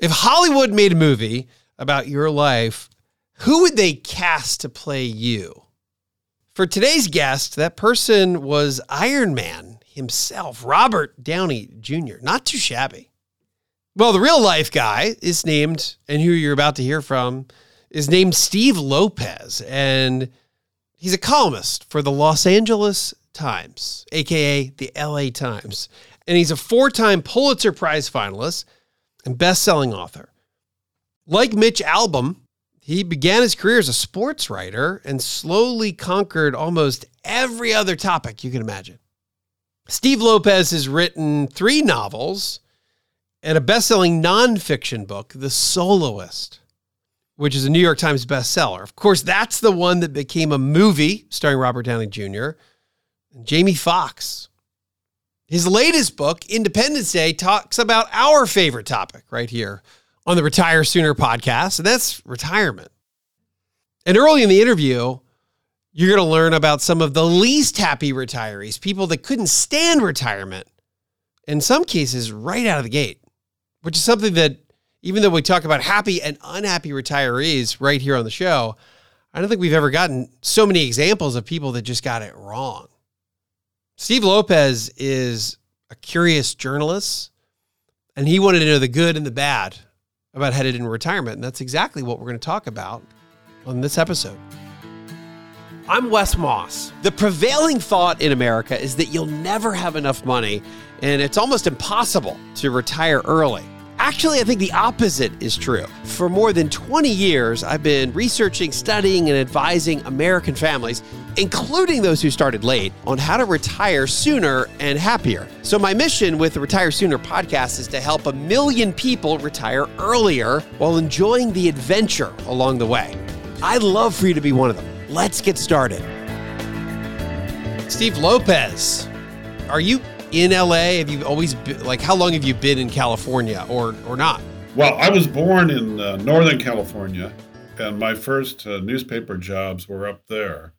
If Hollywood made a movie about your life, who would they cast to play you? For today's guest, that person was Iron Man himself, Robert Downey Jr. Not too shabby. Well, the real life guy is named, and who you're about to hear from is named Steve Lopez. And he's a columnist for the Los Angeles Times, AKA the LA Times. And he's a four time Pulitzer Prize finalist and best selling author. Like Mitch Albom, he began his career as a sports writer and slowly conquered almost every other topic you can imagine. Steve Lopez has written three novels and a best selling nonfiction book, The Soloist, which is a New York Times bestseller. Of course, that's the one that became a movie starring Robert Downey Jr. and Jamie Foxx. His latest book, Independence Day, talks about our favorite topic right here on the Retire Sooner podcast, and that's retirement. And early in the interview, you're going to learn about some of the least happy retirees, people that couldn't stand retirement, in some cases, right out of the gate, which is something that, even though we talk about happy and unhappy retirees right here on the show, I don't think we've ever gotten so many examples of people that just got it wrong. Steve Lopez is a curious journalist, and he wanted to know the good and the bad about headed into retirement. And that's exactly what we're going to talk about on this episode. I'm Wes Moss. The prevailing thought in America is that you'll never have enough money, and it's almost impossible to retire early. Actually, I think the opposite is true. For more than 20 years, I've been researching, studying, and advising American families, including those who started late, on how to retire sooner and happier. So, my mission with the Retire Sooner podcast is to help a million people retire earlier while enjoying the adventure along the way. I'd love for you to be one of them. Let's get started. Steve Lopez, are you in LA? Have you always been, like how long have you been in California or or not? Well, I was born in uh, Northern California, and my first uh, newspaper jobs were up there.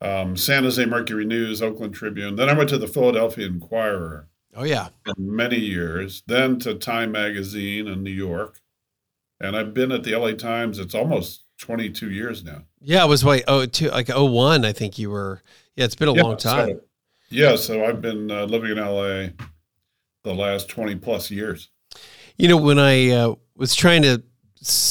Um, San Jose Mercury News, Oakland Tribune. Then I went to the Philadelphia Inquirer. Oh yeah, for many years. Then to Time Magazine in New York, and I've been at the LA Times. It's almost 22 years now. Yeah, it was like oh two like oh one. I think you were. Yeah, it's been a yeah, long time. So, yeah, so I've been uh, living in LA the last 20 plus years. You know, when I uh, was trying to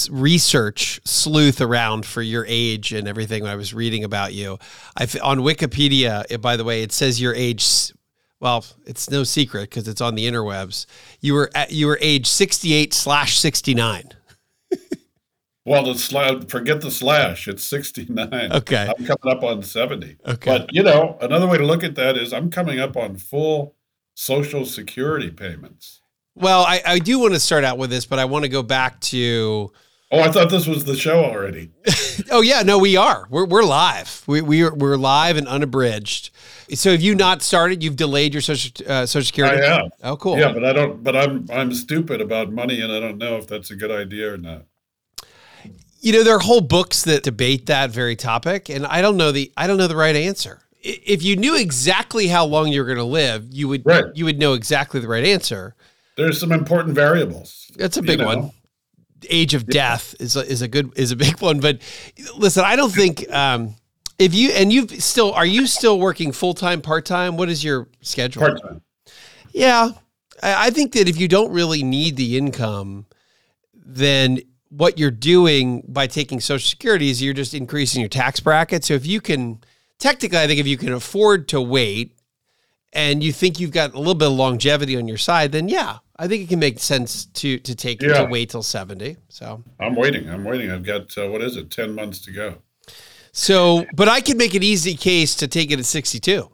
research, sleuth around for your age and everything, when I was reading about you, I on Wikipedia, by the way, it says your age. Well, it's no secret because it's on the interwebs. You were at, you were age 68 slash 69. Well, the slash, forget the slash. It's 69. Okay. I'm coming up on 70. Okay. But, you know, another way to look at that is I'm coming up on full Social Security payments. Well, I, I do want to start out with this, but I want to go back to. Oh, I thought this was the show already. oh yeah, no, we are. We're we're live. We we are, we're live and unabridged. So have you not started? You've delayed your social uh, social security. I have. Oh, cool. Yeah, but I don't. But I'm I'm stupid about money, and I don't know if that's a good idea or not you know there are whole books that debate that very topic and i don't know the i don't know the right answer. If you knew exactly how long you're going to live you would right. you would know exactly the right answer. There's some important variables that's a big you know? one. Age of yeah. death is a, is a good is a big one but listen i don't think um, if you and you've still are you still working full-time part-time? What is your schedule? Part-time. Yeah. I, I think that if you don't really need the income then what you're doing by taking Social Security is you're just increasing your tax bracket. So if you can, technically, I think if you can afford to wait and you think you've got a little bit of longevity on your side, then yeah, I think it can make sense to to take yeah. to wait till 70. So I'm waiting. I'm waiting. I've got uh, what is it, 10 months to go. So, but I can make an easy case to take it at 62.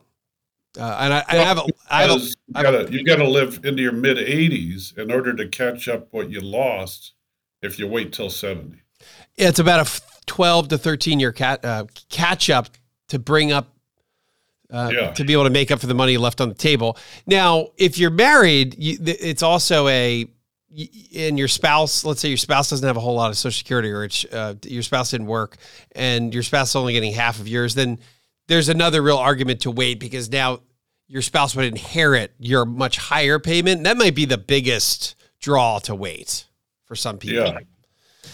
Uh, and I, well, I, have a, I have, a, you gotta, you got to live into your mid 80s in order to catch up what you lost if you wait till 70. It's about a 12 to 13 year cat, uh, catch up to bring up uh, yeah. to be able to make up for the money left on the table. Now, if you're married, you, it's also a and your spouse, let's say your spouse doesn't have a whole lot of social security or uh, your spouse didn't work and your spouse is only getting half of yours, then there's another real argument to wait because now your spouse would inherit your much higher payment. That might be the biggest draw to wait for some people. Yeah.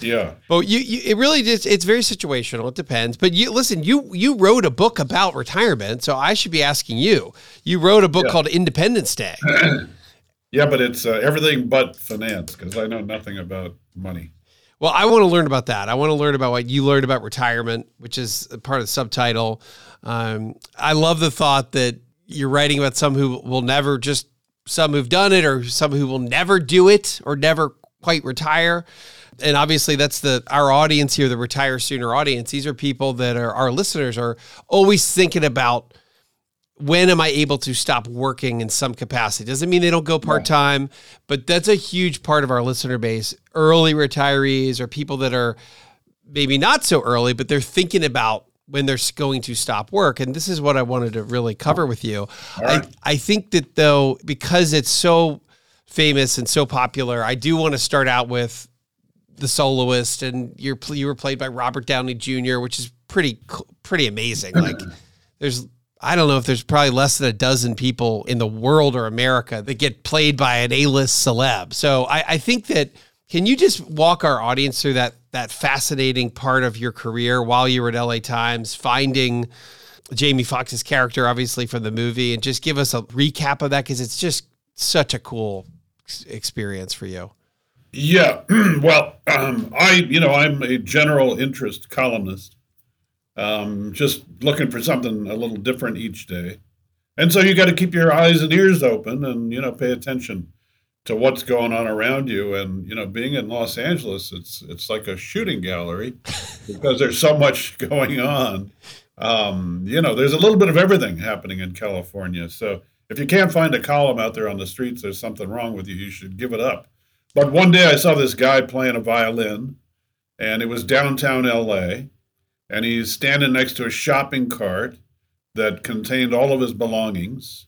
Yeah. But you, you, it really just it's very situational. It depends. But you listen, you you wrote a book about retirement, so I should be asking you. You wrote a book yeah. called Independence Day. yeah, but it's uh, everything but finance because I know nothing about money. Well, I want to learn about that. I want to learn about what you learned about retirement, which is part of the subtitle. Um, I love the thought that you're writing about some who will never just some who've done it or some who will never do it or never quite retire and obviously that's the our audience here, the retire sooner audience. These are people that are our listeners are always thinking about when am I able to stop working in some capacity? Doesn't mean they don't go part time, but that's a huge part of our listener base. Early retirees or people that are maybe not so early, but they're thinking about when they're going to stop work. And this is what I wanted to really cover with you. Right. I, I think that though, because it's so famous and so popular, I do want to start out with the soloist, and you're you were played by Robert Downey Jr., which is pretty pretty amazing. Like there's I don't know if there's probably less than a dozen people in the world or America that get played by an A-list celeb. So I, I think that can you just walk our audience through that that fascinating part of your career while you were at LA Times, finding Jamie Foxx's character, obviously from the movie, and just give us a recap of that because it's just such a cool experience for you. Yeah, well, um, I you know I'm a general interest columnist, um, just looking for something a little different each day, and so you got to keep your eyes and ears open and you know pay attention to what's going on around you. And you know, being in Los Angeles, it's it's like a shooting gallery because there's so much going on. Um, you know, there's a little bit of everything happening in California. So if you can't find a column out there on the streets, there's something wrong with you. You should give it up but one day I saw this guy playing a violin, and it was downtown LA, and he's standing next to a shopping cart that contained all of his belongings.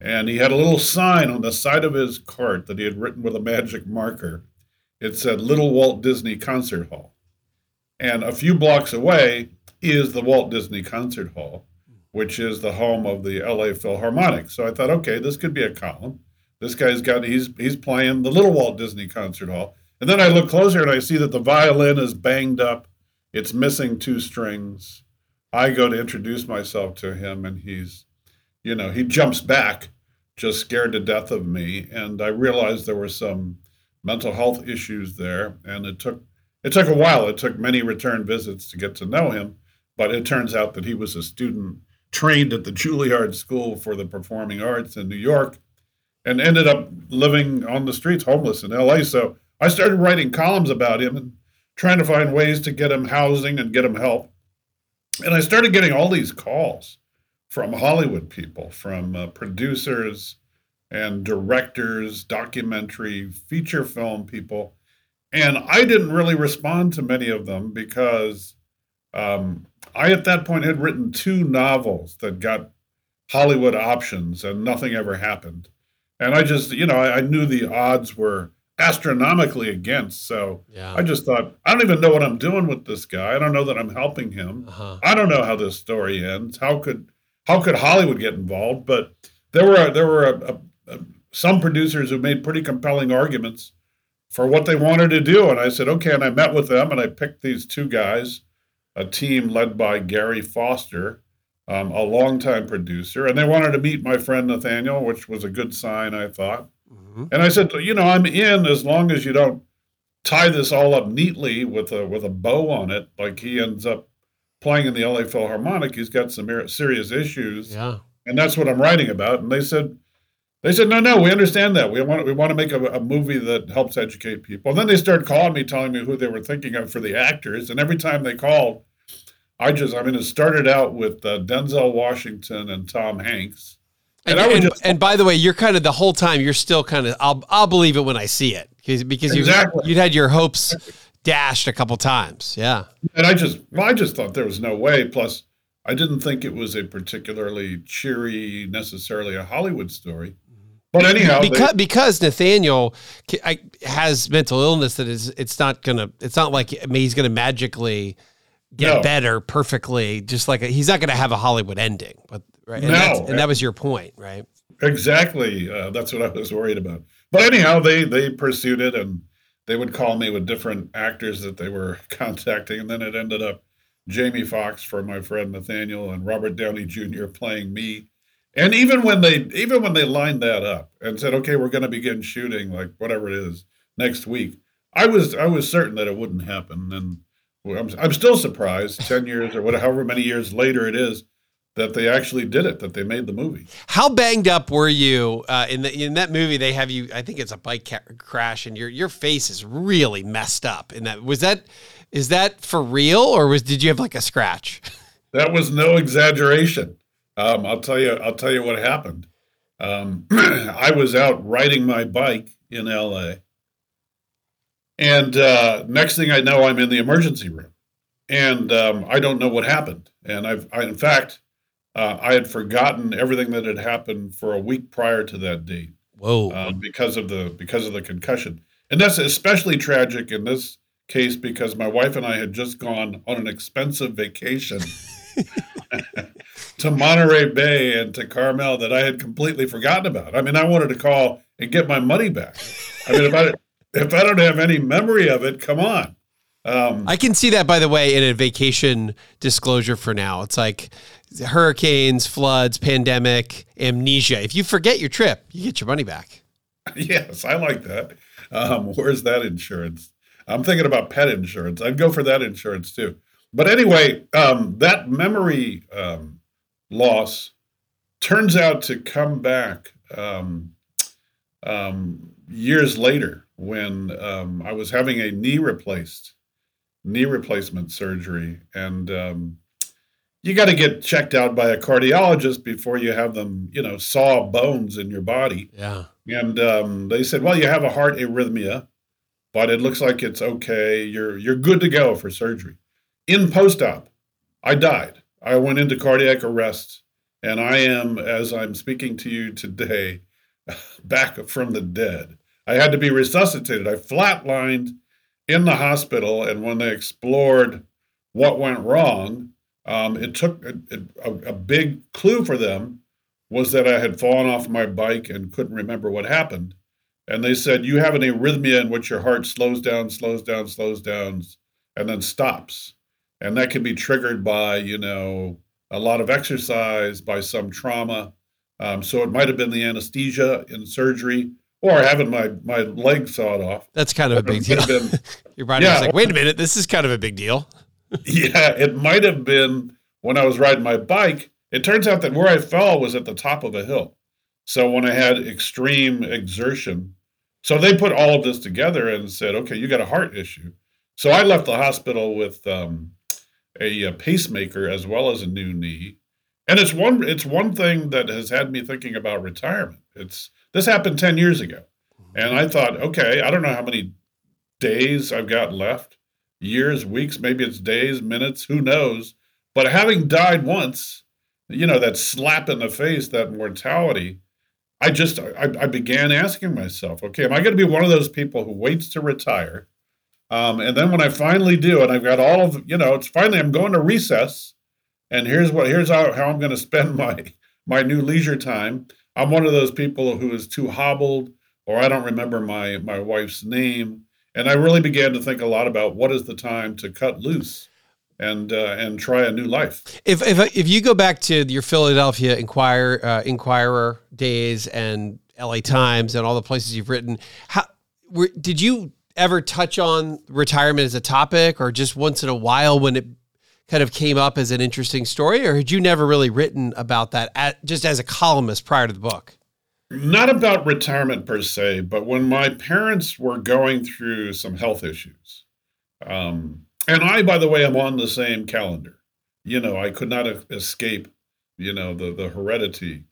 And he had a little sign on the side of his cart that he had written with a magic marker. It said Little Walt Disney Concert Hall. And a few blocks away is the Walt Disney Concert Hall, which is the home of the LA Philharmonic. So I thought, okay, this could be a column. This guy's got he's he's playing the Little Walt Disney Concert Hall. And then I look closer and I see that the violin is banged up. It's missing two strings. I go to introduce myself to him and he's you know, he jumps back just scared to death of me and I realized there were some mental health issues there and it took it took a while. It took many return visits to get to know him, but it turns out that he was a student trained at the Juilliard School for the Performing Arts in New York and ended up living on the streets, homeless in LA. So I started writing columns about him and trying to find ways to get him housing and get him help. And I started getting all these calls from Hollywood people, from uh, producers and directors, documentary, feature film people. And I didn't really respond to many of them because um, I, at that point, had written two novels that got Hollywood options and nothing ever happened. And I just, you know, I, I knew the odds were astronomically against. So yeah. I just thought, I don't even know what I'm doing with this guy. I don't know that I'm helping him. Uh-huh. I don't know how this story ends. How could how could Hollywood get involved? But there were there were a, a, a, some producers who made pretty compelling arguments for what they wanted to do, and I said okay. And I met with them, and I picked these two guys, a team led by Gary Foster, um, a longtime producer, and they wanted to meet my friend Nathaniel, which was a good sign, I thought. Mm-hmm. And I said, you know, I'm in as long as you don't tie this all up neatly with a with a bow on it, like he ends up playing in the LA Philharmonic. He's got some serious issues, yeah, and that's what I'm writing about. And they said, they said, no, no, we understand that. We want we want to make a, a movie that helps educate people. And then they started calling me, telling me who they were thinking of for the actors, and every time they called I just, I mean, it started out with uh, Denzel Washington and Tom Hanks. And, and, and, just, and, by the way, you're kind of the whole time, you're still kind of, I'll, I'll believe it when I see it. because because Exactly. you you'd had your hopes dashed a couple times. Yeah. And I just, well, I just thought there was no way. Plus, I didn't think it was a particularly cheery, necessarily a Hollywood story. But anyhow, they- because because Nathaniel has mental illness that is it's not gonna it's not like I mean, he's gonna magically get No. better perfectly just like a, he's not gonna have a Hollywood ending but right and, No. and that was your point right Exactly. Uh, that's what I was worried about. But anyhow, they they pursued it, and they would call me with different actors that they were contacting, and then it ended up Jamie Foxx for my friend Nathaniel and Robert Downey Jr. playing me. And even when they even when they lined that up and said, "Okay, we're going to begin shooting like whatever it is next week," I was I was certain that it wouldn't happen, and I'm I'm still surprised ten years or whatever however many years later it is that they actually did it, that they made the movie. how banged up were you uh, in the in that movie they have you I think it's a bike ca- crash and your your face is really messed up in that was that is that for real or was did you have like a scratch That was no exaggeration. Um, I'll tell you. I'll tell you what happened. Um, I was out riding my bike in L.A. And uh, next thing I know, I'm in the emergency room, and um, I don't know what happened. And I've, I, in fact, uh, I had forgotten everything that had happened for a week prior to that date whoa um, because of the because of the concussion. And that's especially tragic in this case because my wife and I had just gone on an expensive vacation to Monterey Bay and to Carmel that I had completely forgotten about. I mean, I wanted to call and get my money back. I mean, if I if I don't have any memory of it, come on. Um, I can see that, by the way, in a vacation disclosure for now. It's like hurricanes, floods, pandemic, amnesia. If you forget your trip, you get your money back. yes, I like that. Um, where's that insurance? I'm thinking about pet insurance. I'd go for that insurance too. But anyway, um, that memory um, loss turns out to come back um, um, years later when um, I was having a knee replaced, knee replacement surgery, and um, you got to get checked out by a cardiologist before you have them, you know, saw bones in your body. Yeah. And um, they said, "Well, you have a heart arrhythmia, but it looks like it's okay. You're you're good to go for surgery." In post-op, I died. I went into cardiac arrest, and I am, as I'm speaking to you today, back from the dead. I had to be resuscitated. I flatlined in the hospital, and when they explored what went wrong, um, it took a, a, a big clue for them was that I had fallen off my bike and couldn't remember what happened. And they said, You have an arrhythmia in which your heart slows down, slows down, slows down, and then stops. And that can be triggered by, you know, a lot of exercise, by some trauma. Um, so it might have been the anesthesia in surgery or having my, my leg sawed off. That's kind of a big deal. been- Your body Yeah. was like, wait a minute, this is kind of a big deal. yeah, it might have been when I was riding my bike. It turns out that where I fell was at the top of a hill. So when I had extreme exertion, so they put all of this together and said, okay, you got a heart issue. So I left the hospital with um, a, uh pacemaker as well as a new knee. And it's one it's one thing that has had me thinking about retirement. It's this happened 10 years ago. And I thought, okay, I don't know how many days I've got left, years, weeks, maybe it's days, minutes, who knows. But having died once, you know, that slap in the face, that mortality, I just I, I began asking myself, okay, am I going to be one of those people who waits to retire? Um, and then when I finally do, and I've got all of you know, it's finally I'm going to recess, and here's what here's how, how I'm going to spend my my new leisure time. I'm one of those people who is too hobbled, or I don't remember my my wife's name, and I really began to think a lot about what is the time to cut loose and uh, and try a new life. If if if you go back to your Philadelphia Inquirer uh, Inquirer days and L.A. Times and all the places you've written, how were, did you ever touch on retirement as a topic, or just once in a while when it kind of came up as an interesting story, or had you never really written about that at, just as a columnist prior to the book? Not about retirement per se, but when my parents were going through some health issues, um, and I, by the way, am on the same calendar. You know, I could not escape, you know, the the heredity.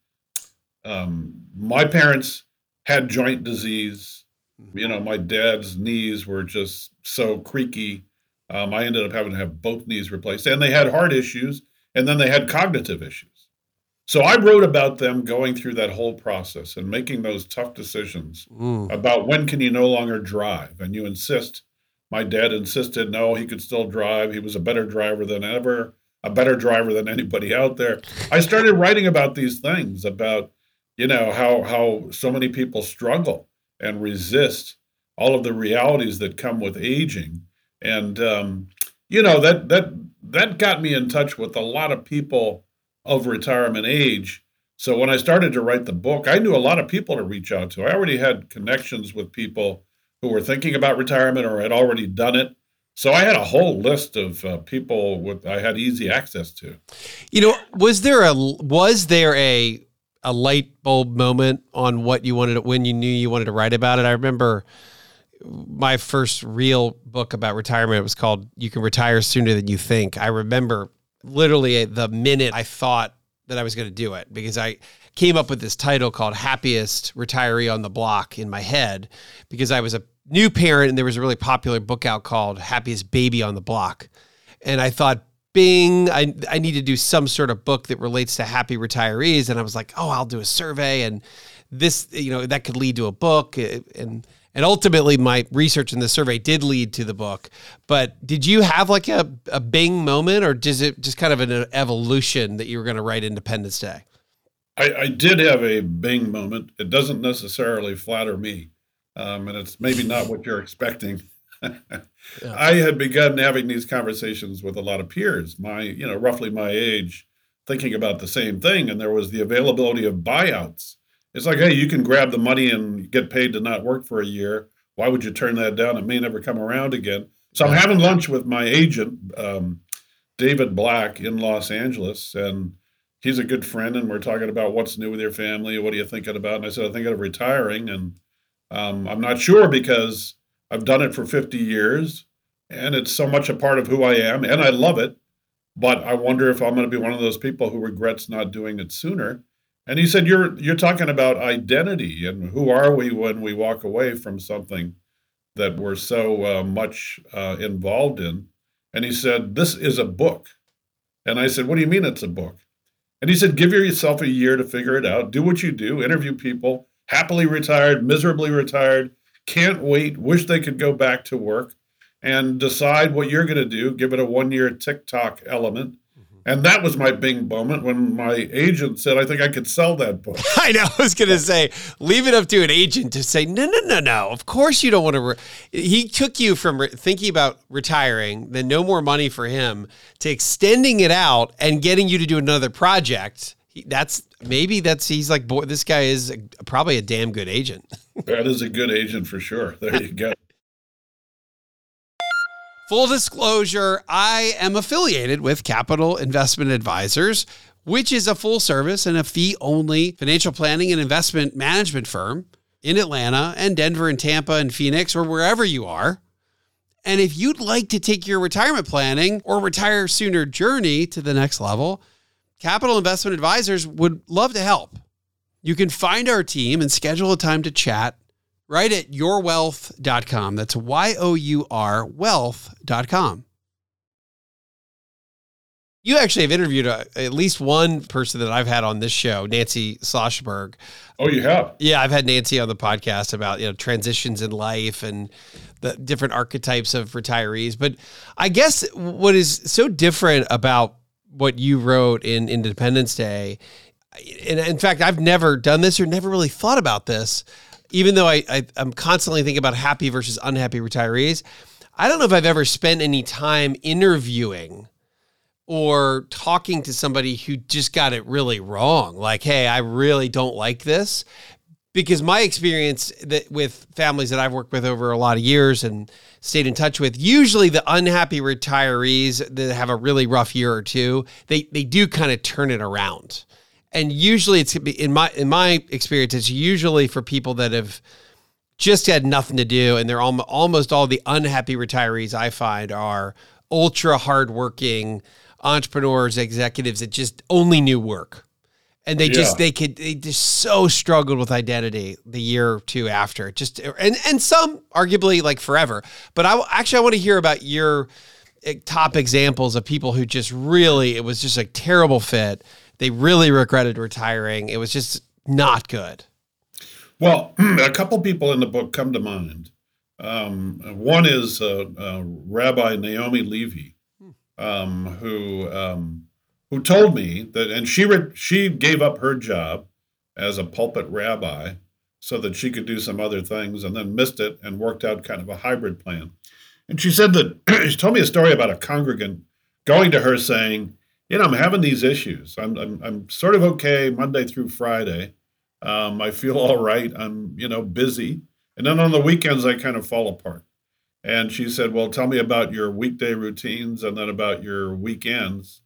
Um, my parents had joint disease. You know, my dad's knees were just so creaky. Um, I ended up having to have both knees replaced, and they had heart issues, and then they had cognitive issues. So I wrote about them going through that whole process and making those tough decisions mm. about when can you no longer drive, and you insist. My dad insisted no, he could still drive. He was a better driver than ever, a better driver than anybody out there. I started writing about these things about you know how how so many people struggle and resist all of the realities that come with aging. And um, you know that that that got me in touch with a lot of people of retirement age. So when i started to write the book i knew a lot of people to reach out to. I already had connections with people who were thinking about retirement or had already done it. So I had a whole list of uh, people with I had easy access to. You know, was there a was there a a light bulb moment on what you wanted to, when you knew you wanted to write about it. I remember my first real book about retirement was called You Can Retire Sooner Than You Think. I remember literally the minute I thought that I was going to do it because I came up with this title called Happiest Retiree on the Block in my head because I was a new parent and there was a really popular book out called Happiest Baby on the Block. And I thought Bing, I, I need to do some sort of book that relates to happy retirees. And I was like, oh, I'll do a survey. And this, you know, that could lead to a book. Eh, and, and ultimately, my research in the survey did lead to the book. But did you have like a, a Bing moment, or does it just kind of an evolution that you were going to write Independence Day? I, I, did have a Bing moment. It doesn't necessarily flatter me, um, and it's maybe not what you're expecting. Yeah. I had begun having these conversations with a lot of peers, my, you know, roughly my age, thinking about the same thing. And there was the availability of buyouts. It's like, hey, you can grab the money and get paid to not work for a year. Why would you turn that down? It may never come around again. So I'm having lunch with my agent, um, David Black, in Los Angeles, and he's a good friend. And we're talking about what's new with your family. What are you thinking about? And I said, I'm thinking of retiring, and um, I'm not sure because I've done it for 50 years and it's so much a part of who I am and I love it. But I wonder if I'm going to be one of those people who regrets not doing it sooner. And he said, "You're you're talking about identity and who are we when we walk away from something that we're so uh, much uh, involved in." And he said, "This is a book." And I said, "What do you mean it's a book?" And he said, "Give yourself a year to figure it out. Do what you do. Interview people, happily retired, miserably retired, can't wait, wish they could go back to work and decide what you're going to do, give it a one year TikTok element. Mm-hmm. And that was my Bing moment when my agent said, I think I could sell that book. I know. I was going to say, leave it up to an agent to say, no, no, no, no. Of course you don't want to. Re-. He took you from re- thinking about retiring, then no more money for him, to extending it out and getting you to do another project. He, that's maybe that's he's like boy this guy is a, probably a damn good agent. That is a good agent for sure. There you go. Full disclosure i am affiliated with capital investment advisors which is a full service and a fee only financial planning and investment management firm in atlanta and denver and tampa and phoenix or wherever you are. And if you'd like to take your retirement planning or retire sooner journey to the next level Capital Investment Advisors would love to help. You can find our team and schedule a time to chat right at yourwealth.com. That's Y O U R wealth.com. You actually have interviewed a, uh, at least one person that I've had on this show, Nancy Schlossberg. Oh, you have? Yeah, I've had Nancy on the podcast about you know transitions in life and the different archetypes of retirees. But I guess what is so different about what you wrote in Independence Day. And in fact, I've never done this or never really thought about this, even though I, I am constantly thinking about happy versus unhappy retirees. I don't know if I've ever spent any time interviewing or talking to somebody who just got it really wrong. Like, hey, I really don't like this because my experience that with families that I've worked with over a lot of years and stayed in touch with, usually the unhappy retirees that have a really rough year or two, they they do kind of turn it around. And usually it's in my in my experience, it's usually for people that have just had nothing to do, and they're almost all the unhappy retirees I find are ultra hardworking entrepreneurs, executives that just only knew work and they just they could they just so struggled with identity the year or two after. Just and and some arguably like forever. But i actually i want to hear about your eh, top examples of people who just really it was just a terrible fit. They really regretted retiring. It was just not good. Well, a couple people in the book come to mind. Um, one is uh, uh, Rabbi Naomi Levy, um, who um, who told me that, and she re- she gave up her job as a pulpit rabbi so that she could do some other things, and then missed it and worked out kind of a hybrid plan. And she said that she told me a story about a congregant going to her saying, "You know, I'm having these issues. I'm I'm, I'm sort of okay Monday through Friday." Um, I feel all right. I'm, you know, busy. And then on the weekends, I kind of fall apart. And she said, Well, tell me about your weekday routines and then about your weekends.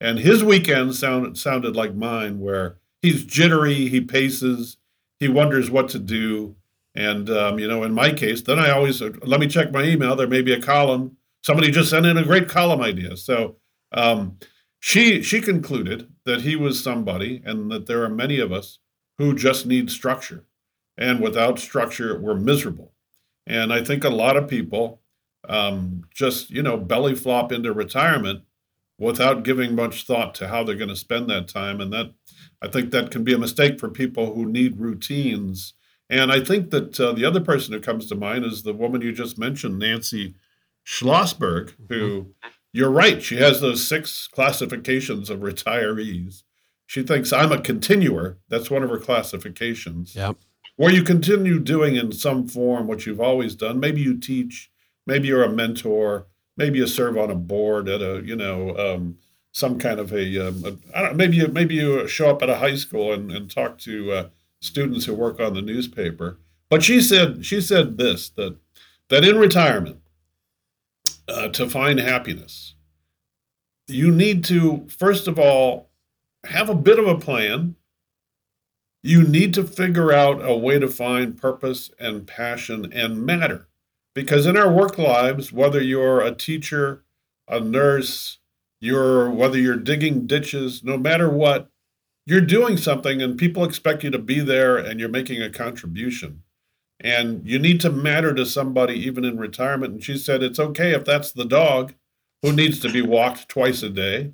And his weekend sounded, sounded like mine, where he's jittery, he paces, he wonders what to do. And, um, you know, in my case, then I always let me check my email. There may be a column. Somebody just sent in a great column idea. So um, she she concluded that he was somebody and that there are many of us who just need structure. And without structure, we're miserable. And I think a lot of people um, just, you know, belly flop into retirement without giving much thought to how they're going to spend that time. And that, I think that can be a mistake for people who need routines. And I think that uh, the other person who comes to mind is the woman you just mentioned, Nancy Schlossberg, who you're right, she has those six classifications of retirees. She thinks I'm a continuer. That's one of her classifications. yep Where you continue doing in some form what you've always done. Maybe you teach, maybe you're a mentor, maybe you serve on a board at a, you know, um, some kind of a, um, a I don't, maybe you maybe you show up at a high school and, and talk to uh, students who work on the newspaper. But she said she said this that that in retirement, uh, to find happiness, you need to first of all have a bit of a plan. You need to figure out a way to find purpose and passion and matter. Because in our work lives, whether you're a teacher, a nurse, you're whether you're digging ditches, no matter what, you're doing something and people expect you to be there and you're making a contribution. And you need to matter to somebody even in retirement. And she said it's okay if that's the dog who needs to be walked twice a day.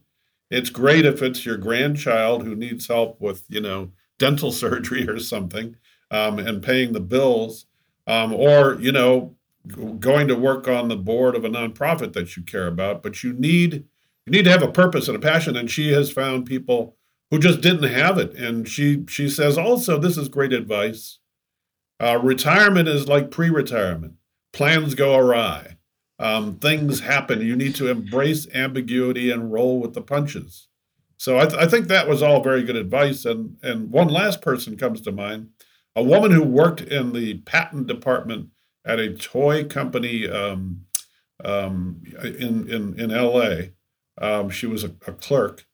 It's great if it's your grandchild who needs help with, you know, dental surgery or something, um, and paying the bills, um, or you know, going to work on the board of a nonprofit that you care about. But you need you need to have a purpose and a passion. And she has found people who just didn't have it. And she she says also this is great advice. Uh, retirement is like pre-retirement. Plans go awry. Um, things happen. You need to embrace ambiguity and roll with the punches. So I, th- I think that was all very good advice. And and one last person comes to mind, a woman who worked in the patent department at a toy company um, um, in in in L.A. Um, she was a, a clerk,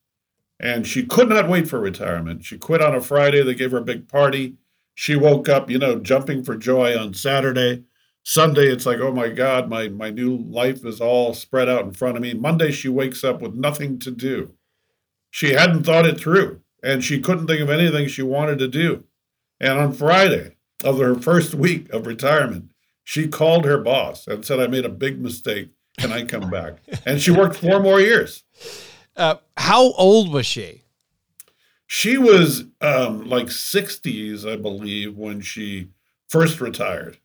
and she could not wait for retirement. She quit on a Friday. They gave her a big party. She woke up, you know, jumping for joy on Saturday. Sunday, it's like, oh my God, my my new life is all spread out in front of me. Monday, she wakes up with nothing to do. She hadn't thought it through, and she couldn't think of anything she wanted to do. And on Friday of her first week of retirement, she called her boss and said, I made a big mistake. Can I come back? And she worked four more years. uh, how old was she She was um, like 60s, I believe, when she first retired.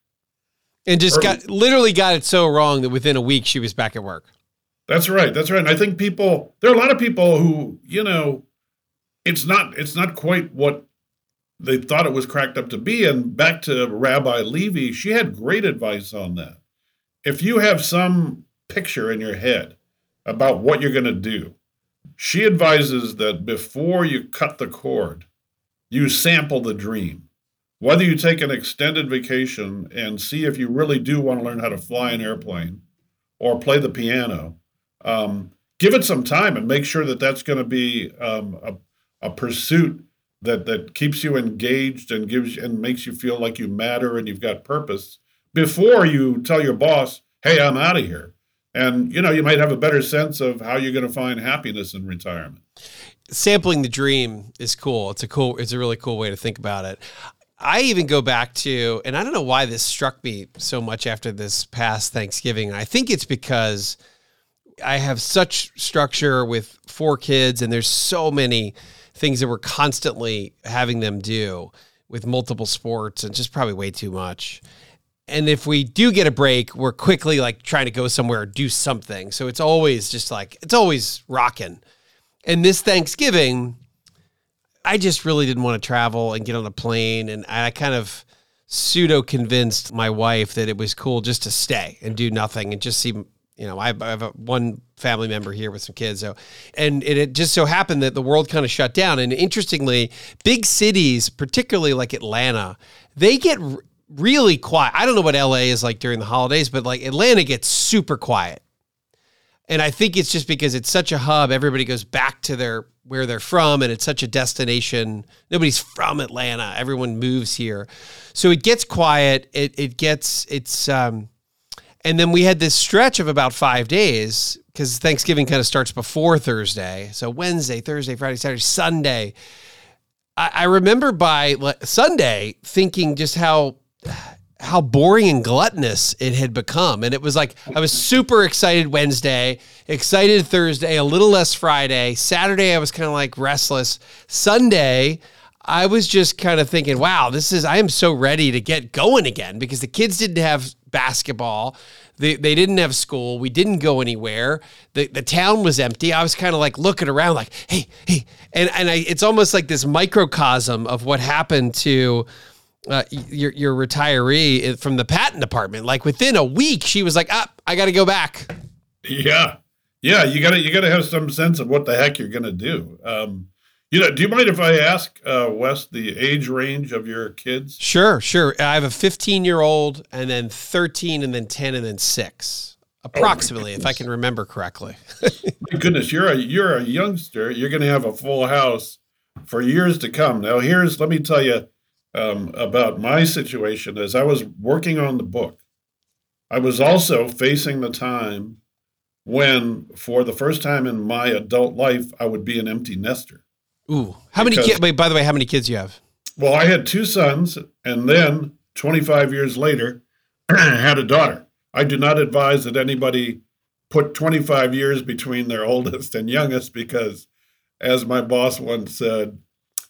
and just Early. got literally got it so wrong that within a week she was back at work That's right. That's right. And I think people there are a lot of people who, you know, it's not it's not quite what they thought it was cracked up to be. And back to Rabbi Levy, she had great advice on that. If you have some picture in your head about what you're going to do, she advises that before you cut the cord, you sample the dream. Whether you take an extended vacation and see if you really do want to learn how to fly an airplane or play the piano, um, give it some time and make sure that that's going to be um, a, a pursuit that that keeps you engaged and gives and makes you feel like you matter and you've got purpose before you tell your boss, "Hey, I'm out of here." And you know, you might have a better sense of how you're going to find happiness in retirement. sampling the dream is cool. It's a cool. It's a really cool way to think about it. I even go back to, and I don't know why this struck me so much after this past Thanksgiving. I think it's because I have such structure with four kids, and there's so many things that we're constantly having them do with multiple sports, and just probably way too much. And if we do get a break, we're quickly like trying to go somewhere or do something. So it's always just like it's always rocking. And this Thanksgiving, I just really didn't want to travel and get on a plane. And I kind of pseudo convinced my wife that it was cool just to stay and do nothing and just see, you know, I, have a, one family member here with some kids. So, and it, it just so happened that the world kind of shut down. And interestingly, big cities, particularly like Atlanta, they get r- really quiet. I don't know what LA is like during the holidays, but like Atlanta gets super quiet. And I think it's just because it's such a hub. Everybody goes back to their where they're from, and it's such a destination. Nobody's from Atlanta. Everyone moves here, so it gets quiet. It it gets it's. Um, and then we had this stretch of about five days because Thanksgiving kind of starts before Thursday. So Wednesday, Thursday, Friday, Saturday, Sunday. I, I remember by Sunday thinking just how how boring and gluttonous it had become. And it was like I was super excited Wednesday, excited Thursday, a little less Friday. Saturday, I was kind of like restless. Sunday, I was just kind of thinking, wow, this is, I am so ready to get going again because the kids didn't have basketball. They, they didn't have school. We didn't go anywhere. The, the town was empty. I was kind of like looking around like, hey, hey. And, and I, it's almost like this microcosm of what happened to, uh, your your retiree from the patent department. Like within a week, she was like, "Up, ah, I got to go back." Yeah, yeah. You gotta you gotta have some sense of what the heck you're gonna do. Um, you know, do you mind if I ask uh, Wes the age range of your kids? Sure, sure. I have a 15 year old, and then 13, and then 10, and then six, approximately, oh if I can remember correctly. my goodness, you're a you're a youngster. You're going to have a full house for years to come. Now, here's let me tell you um, about my situation as I was working on the book. I was also facing the time when, for the first time in my adult life, I would be an empty nester. Ooh, how many kids? Wait, by the way, how many kids you have? Well, I had two sons, and then 25 years later, I had a daughter. I do not advise that anybody put 25 years between their oldest and youngest because, as my boss once said,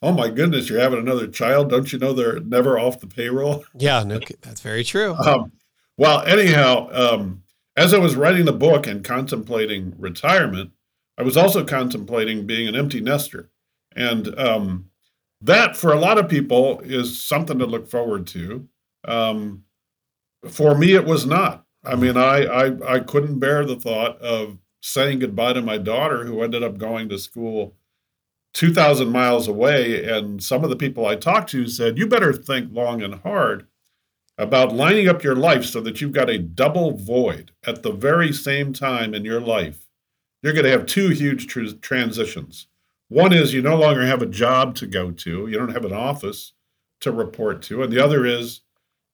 oh my goodness, you're having another child. Don't you know they're never off the payroll? Yeah, no, that's very true. Um, well, anyhow, um, as I was writing the book and contemplating retirement, I was also contemplating being an empty nester. And um, that, for a lot of people, is something to look forward to. Um, for me, it was not. I mean, I, I I couldn't bear the thought of saying goodbye to my daughter, who ended up going to school 2,000 miles away. And some of the people I talked to said, you better think long and hard about lining up your life so that you've got a double void at the very same time in your life. You're going to have two huge tr- transitions. One is you no longer have a job to go to, you don't have an office to report to, and the other is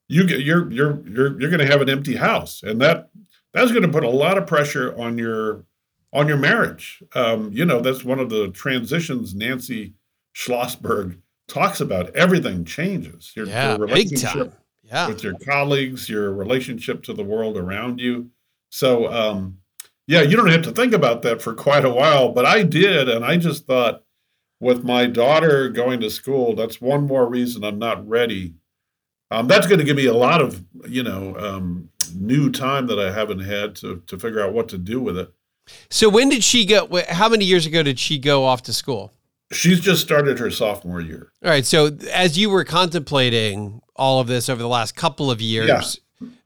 you get you're you're you're you're going to have an empty house, and that that's going to put a lot of pressure on your on your marriage. Um, you know, that's one of the transitions Nancy Schlossberg talks about. Everything changes. Your, yeah, your relationship yeah. with your colleagues, your relationship to the world around you. So, um, yeah, you don't have to think about that for quite a while, but I did. And I just thought, with my daughter going to school, that's one more reason I'm not ready. Um, that's going to give me a lot of, you know, um, new time that I haven't had to to figure out what to do with it. So when did she go? How many years ago did she go off to school? She's just started her sophomore year. All right. So as you were contemplating all of this over the last couple of years, yeah.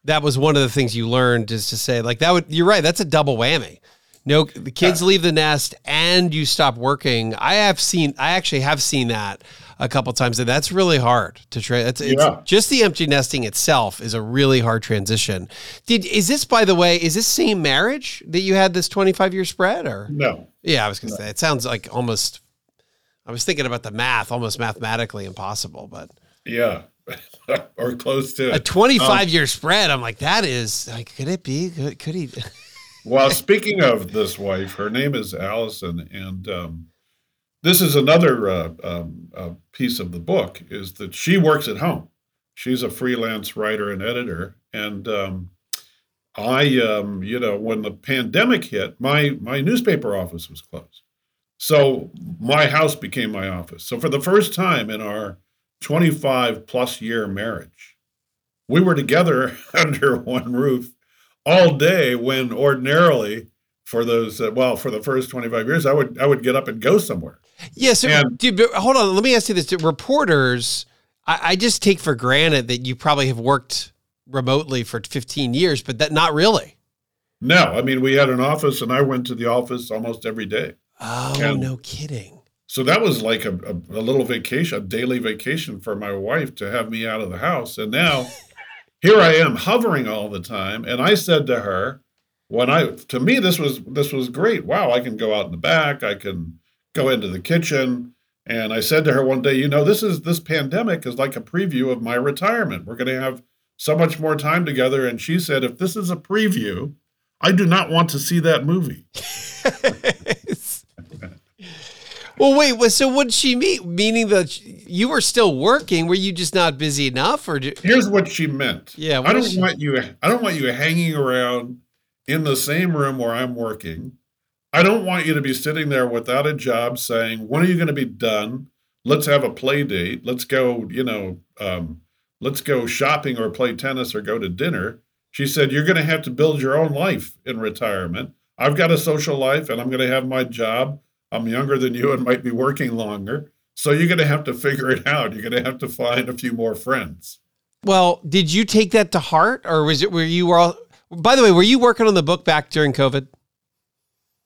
That was one of the things you learned is to say like that would. You're right. That's a double whammy. No, the kids yeah. leave the nest and you stop working. I have seen. I actually have seen that a couple times, and that's really hard to try. It's, it's yeah. just the empty nesting itself is a really hard transition. Did is this, by the way, is this same marriage that you had this twenty five year spread or no? Yeah, I was gonna no. say it sounds like almost. I was thinking about the math, almost mathematically impossible, but yeah, or close to it. a twenty five um, year spread. I'm like, that is like, could it be? Could, could he? well, speaking of this wife, her name is Allison, and um, this is another uh, um, uh, piece of the book is that she works at home. She's a freelance writer and editor, and um, I, um, you know, when the pandemic hit, my my newspaper office was closed, so my house became my office. So for the first time in our 25 plus year marriage, we were together under one roof all day when ordinarily for those uh, well for the first 25 years i would i would get up and go somewhere. Yes yeah, so, dude hold on let me ask you this. Reporters I, I, just take for granted that you probably have worked remotely for 15 years but that not really. No i mean we had an office and i went to the office almost every day. Oh and no kidding so that was like a, a, a little vacation a daily vacation for my wife to have me out of the house and now here I am hovering all the time. And I said to her, when I to me this was this was great. Wow, I can go out in the back, I can go into the kitchen. And I said to her one day, you know, this is this pandemic is like a preview of my retirement. We're going to have so much more time together. And she said, if this is a preview, I do not want to see that movie. Well, wait. So what did she mean? Meaning that you were still working? Were you just not busy enough, or? Do- Here's what she meant. Yeah. I don't she- want you. I don't want you hanging around in the same room where I'm working. I don't want you to be sitting there without a job, saying, "When are you going to be done? Let's have a play date. Let's go. You know, um, let's go shopping or play tennis or go to dinner." She said, "You're going to have to build your own life in retirement. I've got a social life, and I'm going to have my job." I'm younger than you and might be working longer. So you're going to have to figure it out. You're going to have to find a few more friends. Well, did you take that to heart or was it where you were all, by the way, were you working on the book back during COVID?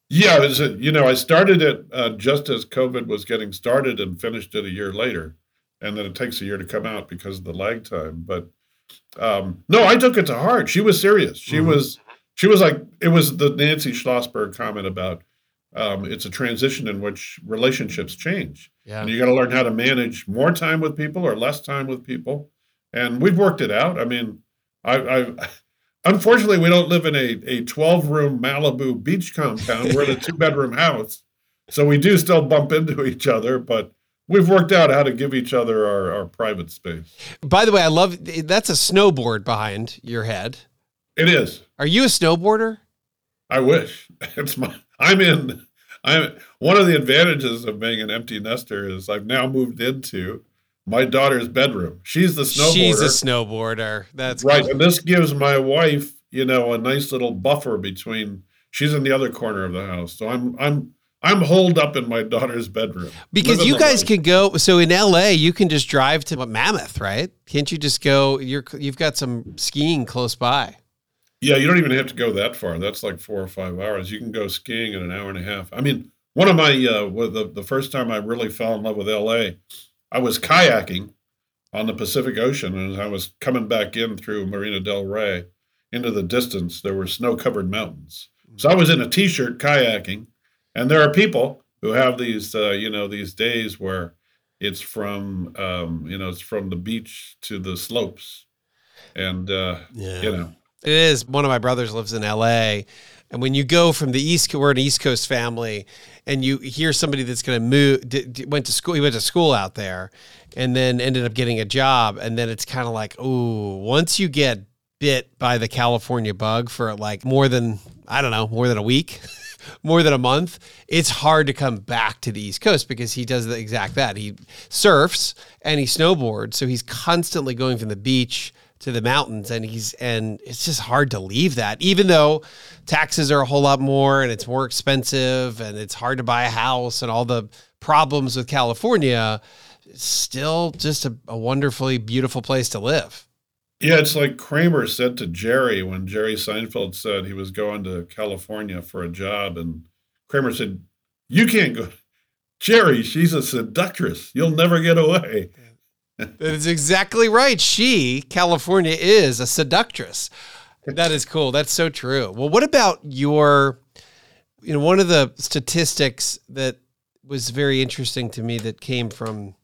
Yeah, was you know, I started it uh, just as COVID was getting started and finished it a year later. And then it takes a year to come out because of the lag time. But um, no, I took it to heart. She was serious. She mm-hmm. was, she was like, it was the Nancy Schlossberg comment about um, it's a transition in which relationships change. Yeah. And you got to learn how to manage more time with people or less time with people. And we've worked it out. I mean, I, I unfortunately we don't live in a, a 12 room Malibu beach compound. We're in a two bedroom house. So we do still bump into each other, but we've worked out how to give each other our, our private space. By the way, I love that's a snowboard behind your head. It is. Are you a snowboarder? I wish. It's my I'm in. I'm one of the advantages of being an empty nester is I've now moved into my daughter's bedroom. She's the snowboarder. She's a snowboarder. That's right. Cool. And this gives my wife, you know, a nice little buffer between. She's in the other corner of the house, so I'm I'm I'm holed up in my daughter's bedroom because you guys life. can go. So in LA, you can just drive to Mammoth, right? Can't you just go? You're you've got some skiing close by. Yeah, you don't even have to go that far. That's like four or five hours. You can go skiing in an hour and a half. I mean, one of my uh, the the first time I really fell in love with L.A., I was kayaking on the Pacific Ocean, and I was coming back in through Marina Del Rey into the distance, there were snow-covered mountains. So I was in a t-shirt kayaking, and there are people who have these, uh, you know, these days where it's from, um, you know, it's from the beach to the slopes, and uh, yeah. you know, it is. One of my brothers lives in LA. And when you go from the East, we're an East Coast family, and you hear somebody that's going to move, d- d- went to school, he went to school out there, and then ended up getting a job. And then it's kind of like, oh, once you get bit by the California bug for like more than, I don't know, more than a week, more than a month, it's hard to come back to the East Coast because he does the exact that. He surfs and he snowboards. So he's constantly going from the beach to the mountains and he's and it's just hard to leave that even though taxes are a whole lot more and it's more expensive and it's hard to buy a house and all the problems with California it's still just a, a wonderfully beautiful place to live. Yeah, it's like Kramer said to Jerry when Jerry Seinfeld said he was going to California for a job and Kramer said, "You can't go Jerry, she's a seductress. You'll never get away." That's exactly right. She, California, is a seductress. That is cool. That's so true. Well, what about your, you know, one of the statistics that was very interesting to me that came from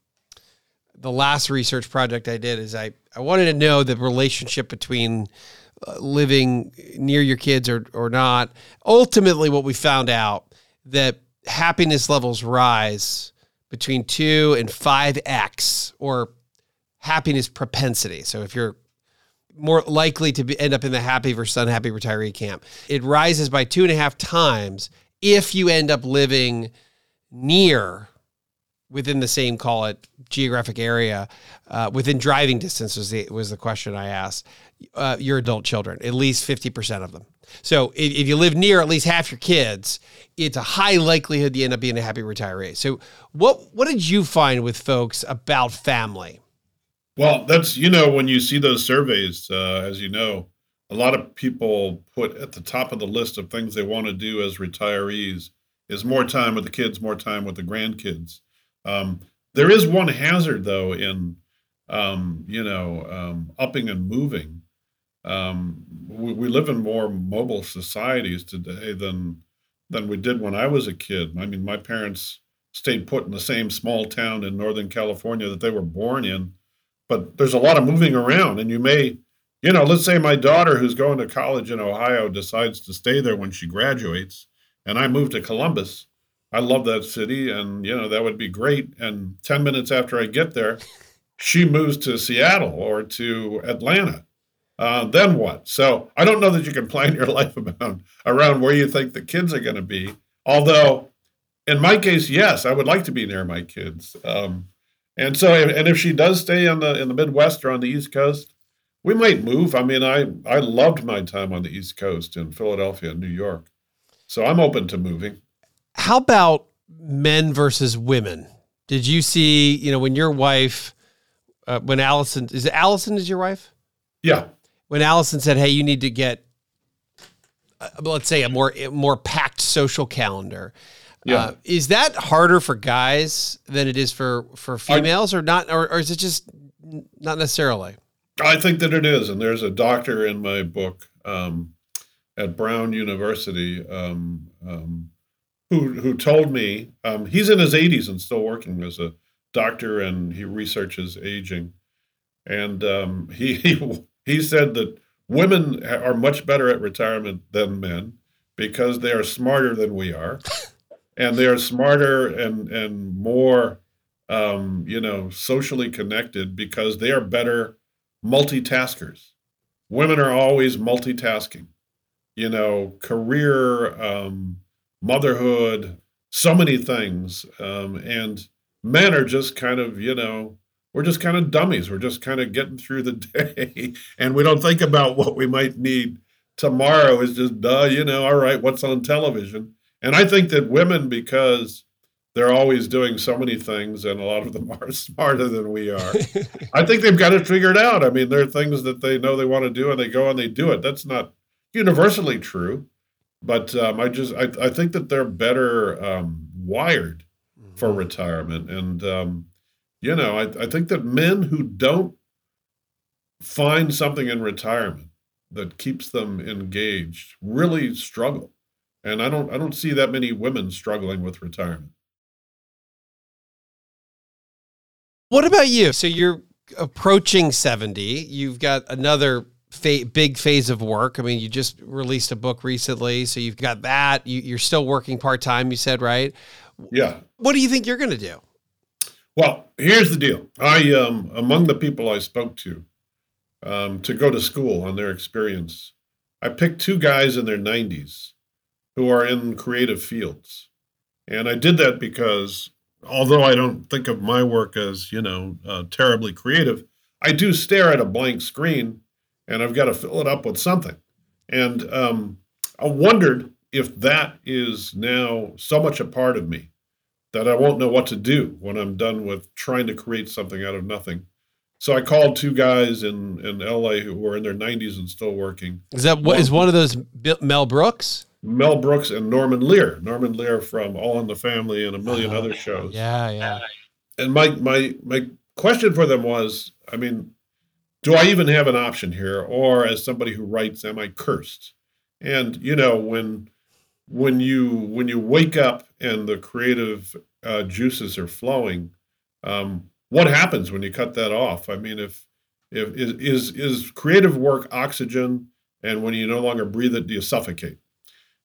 the last research project I did is I, I wanted to know the relationship between uh, living near your kids or, or not. Ultimately, what we found out that happiness levels rise between 2 and 5x or happiness propensity. So if you're more likely to be, end up in the happy versus unhappy retiree camp, it rises by two and a half times if you end up living near within the same call it geographic area uh, within driving distance was the was the question I asked uh, your adult children at least 50% of them. So if, if, you live near at least half your kids it's a high likelihood you end up being a happy retiree. So what what did you find with folks about family well that's you know when you see those surveys uh, as you know a lot of people put at the top of the list of things they want to do as retirees is more time with the kids more time with the grandkids um, there is one hazard, though, in um, you know um, upping and moving. Um, we, we, live in more mobile societies today than than we did when I was a kid. I mean, my parents stayed put in the same small town in Northern California that they were born in, but there's a lot of moving around, and you may, you know, let's say my daughter who's going to college in Ohio decides to stay there when she graduates, and I move to Columbus I love that city, and you know that would be great. And ten minutes after I get there, she moves to Seattle or to Atlanta. Uh, then what? So I don't know that you can plan your life around around where you think the kids are going to be. Although, in my case, yes, I would like to be near my kids. Um, and so, and if she does stay in the in the Midwest or on the East Coast, we might move. I mean, I I loved my time on the East Coast in Philadelphia and New York, so I'm open to moving. How about men versus women? Did you see, you know, when your wife, uh, when Allison, is Allison is your wife? Yeah. When Allison said, hey, you need to get, uh, let's say, a more more packed social calendar. Yeah. Uh, is that harder for guys than it is for for females, I, or not, or, or is it just not necessarily? I think that it is, and there's a doctor in my book um, at Brown University um, um, who who told me um, he's in his 80s and still working as a doctor and he researches aging, and um, he, he he said that women are much better at retirement than men because they are smarter than we are, and they are smarter and and more um, you know socially connected because they are better multitaskers. Women are always multitasking, you know, career. Um, motherhood, so many things. Um, and men are just kind of, you know, we're just kind of dummies. We're just kind of getting through the day and we don't think about what we might need tomorrow is just duh, you know, all right, what's on television? And I think that women, because they're always doing so many things and a lot of them are smarter than we are. I think they've got it figured out. I mean, there are things that they know they want to do and they go and they do it. That's not universally true but um, I just I, I think that they're better um, wired mm-hmm. for retirement, and um, you know I, I think that men who don't find something in retirement that keeps them engaged really struggle, and I don't I don't see that many women struggling with retirement. What about you? So you're approaching 70. You've got another fa- big phase of work. I mean, you just released a book recently, so you've got that. You, are still working part time. You said right? Yeah. What do you think you're going to do? Well, here's the deal. I um, among the people I spoke to um, to go to school on their experience, I picked two guys in their 90s who are in creative fields, and I did that because although I don't think of my work as you know uh, terribly creative, I do stare at a blank screen and I've got to fill it up with something. And um, I wondered if that is now so much a part of me that I won't know what to do when I'm done with trying to create something out of nothing. So I called two guys in, in LA who were in their 90s and still working. Is that what is one of those Mel Brooks? Mel Brooks and Norman Lear. Norman Lear from All in the Family and a million uh, other shows. Yeah, yeah. And my my my question for them was, I mean, do I even have an option here? Or as somebody who writes, am I cursed? And you know, when when you when you wake up and the creative uh, juices are flowing, um, what happens when you cut that off? I mean, if if is is is creative work oxygen, and when you no longer breathe it, do you suffocate?